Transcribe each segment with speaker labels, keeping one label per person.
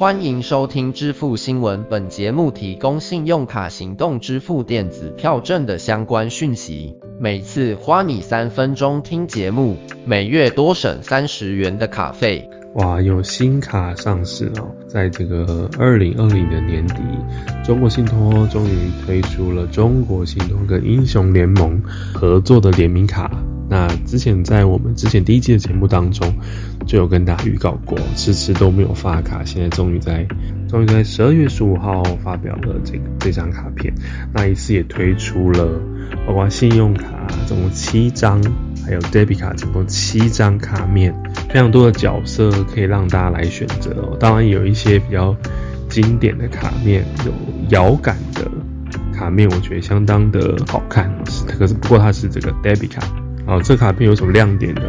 Speaker 1: 欢迎收听支付新闻，本节目提供信用卡行动支付电子票证的相关讯息。每次花你三分钟听节目，每月多省三十元的卡费。
Speaker 2: 哇，有新卡上市哦！在这个二零二零的年底，中国信托终于推出了中国信托跟英雄联盟合作的联名卡。那之前在我们之前第一季的节目当中，就有跟大家预告过，迟迟都没有发卡，现在终于在终于在十二月十五号发表了这个这张卡片。那一次也推出了包括信用卡总共七张，还有 debit 卡总共七张卡面，非常多的角色可以让大家来选择哦。当然有一些比较经典的卡面，有遥感的卡面，我觉得相当的好看，可是不过它是这个 debit 卡。好，这卡片有什么亮点呢？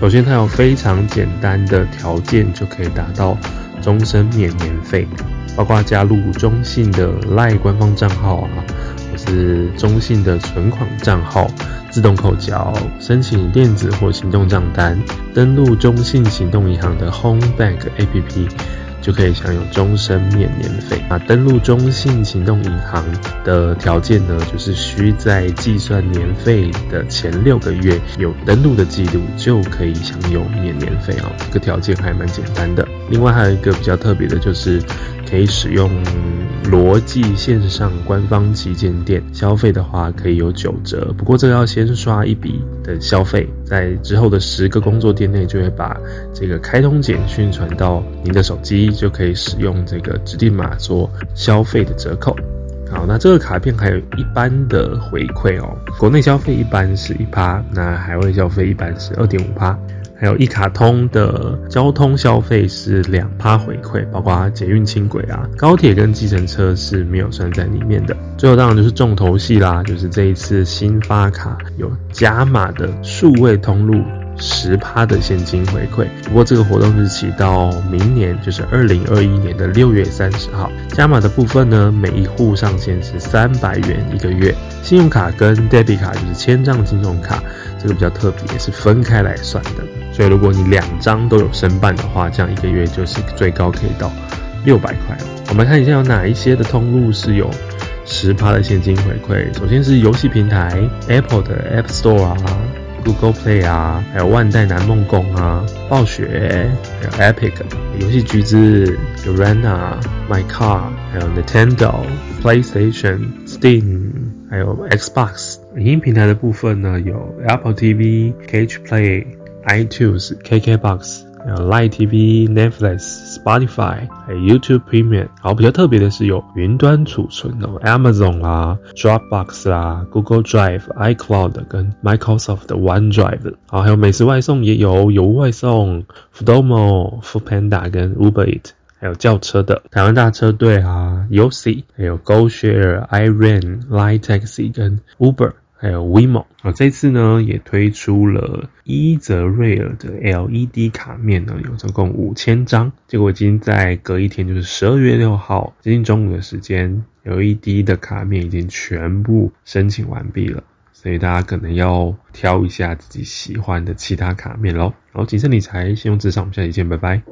Speaker 2: 首先，它有非常简单的条件就可以达到终身免年费，包括加入中信的赖官方账号啊，或是中信的存款账号，自动扣缴，申请电子或行动账单，登录中信行动银行的 Home Bank APP。就可以享有终身免年费那！登录中信行动银行的条件呢，就是需在计算年费的前六个月有登录的记录，就可以享有免年费哦！这个条件还蛮简单的。另外还有一个比较特别的，就是可以使用。罗技线上官方旗舰店消费的话，可以有九折。不过这要先刷一笔的消费，在之后的十个工作天内就会把这个开通简讯传到您的手机，就可以使用这个指定码做消费的折扣。好，那这个卡片还有一般的回馈哦，国内消费一般是一趴，那海外消费一般是二点五趴。还有一卡通的交通消费是两趴回馈，包括捷运轻轨啊、高铁跟计程车是没有算在里面的。最后当然就是重头戏啦，就是这一次新发卡有加码的数位通路十趴的现金回馈。不过这个活动日期到明年，就是二零二一年的六月三十号。加码的部分呢，每一户上限是三百元一个月。信用卡跟 debit 卡就是千账金融卡，这个比较特别，是分开来算的。所以如果你两张都有申办的话，这样一个月就是最高可以到六百块。我们看一下有哪一些的通路是有十趴的现金回馈。首先是游戏平台，Apple 的 App Store 啊，Google Play 啊，还有万代南梦宫啊，暴雪，还有 Epic 游戏橘子，Garena，MyCar，还有 Nintendo，PlayStation，Steam，还有 Xbox。影音平台的部分呢，有 Apple TV、Catch Play。iTunes、KKBox、Live TV、Netflix、Spotify，YouTube Premium。好，比较特别的是有云端储存哦，Amazon 啦、Dropbox 啦、Google Drive、iCloud 跟 Microsoft 的 OneDrive。好，还有美食外送也有，有外送 Foodmo、Foodpanda 跟 Uber Eat，还有轿车的台湾大车队啊，UC，还有 GoShare、iRan、l i g h t Taxi 跟 Uber。还有 WeMo 啊，这次呢也推出了伊泽瑞尔的 LED 卡面呢，有总共五千张，结果已经在隔一天，就是十二月六号接近中午的时间，LED 的卡面已经全部申请完毕了，所以大家可能要挑一下自己喜欢的其他卡面喽。然后谨慎理财，信用至上，我们下期见，拜拜。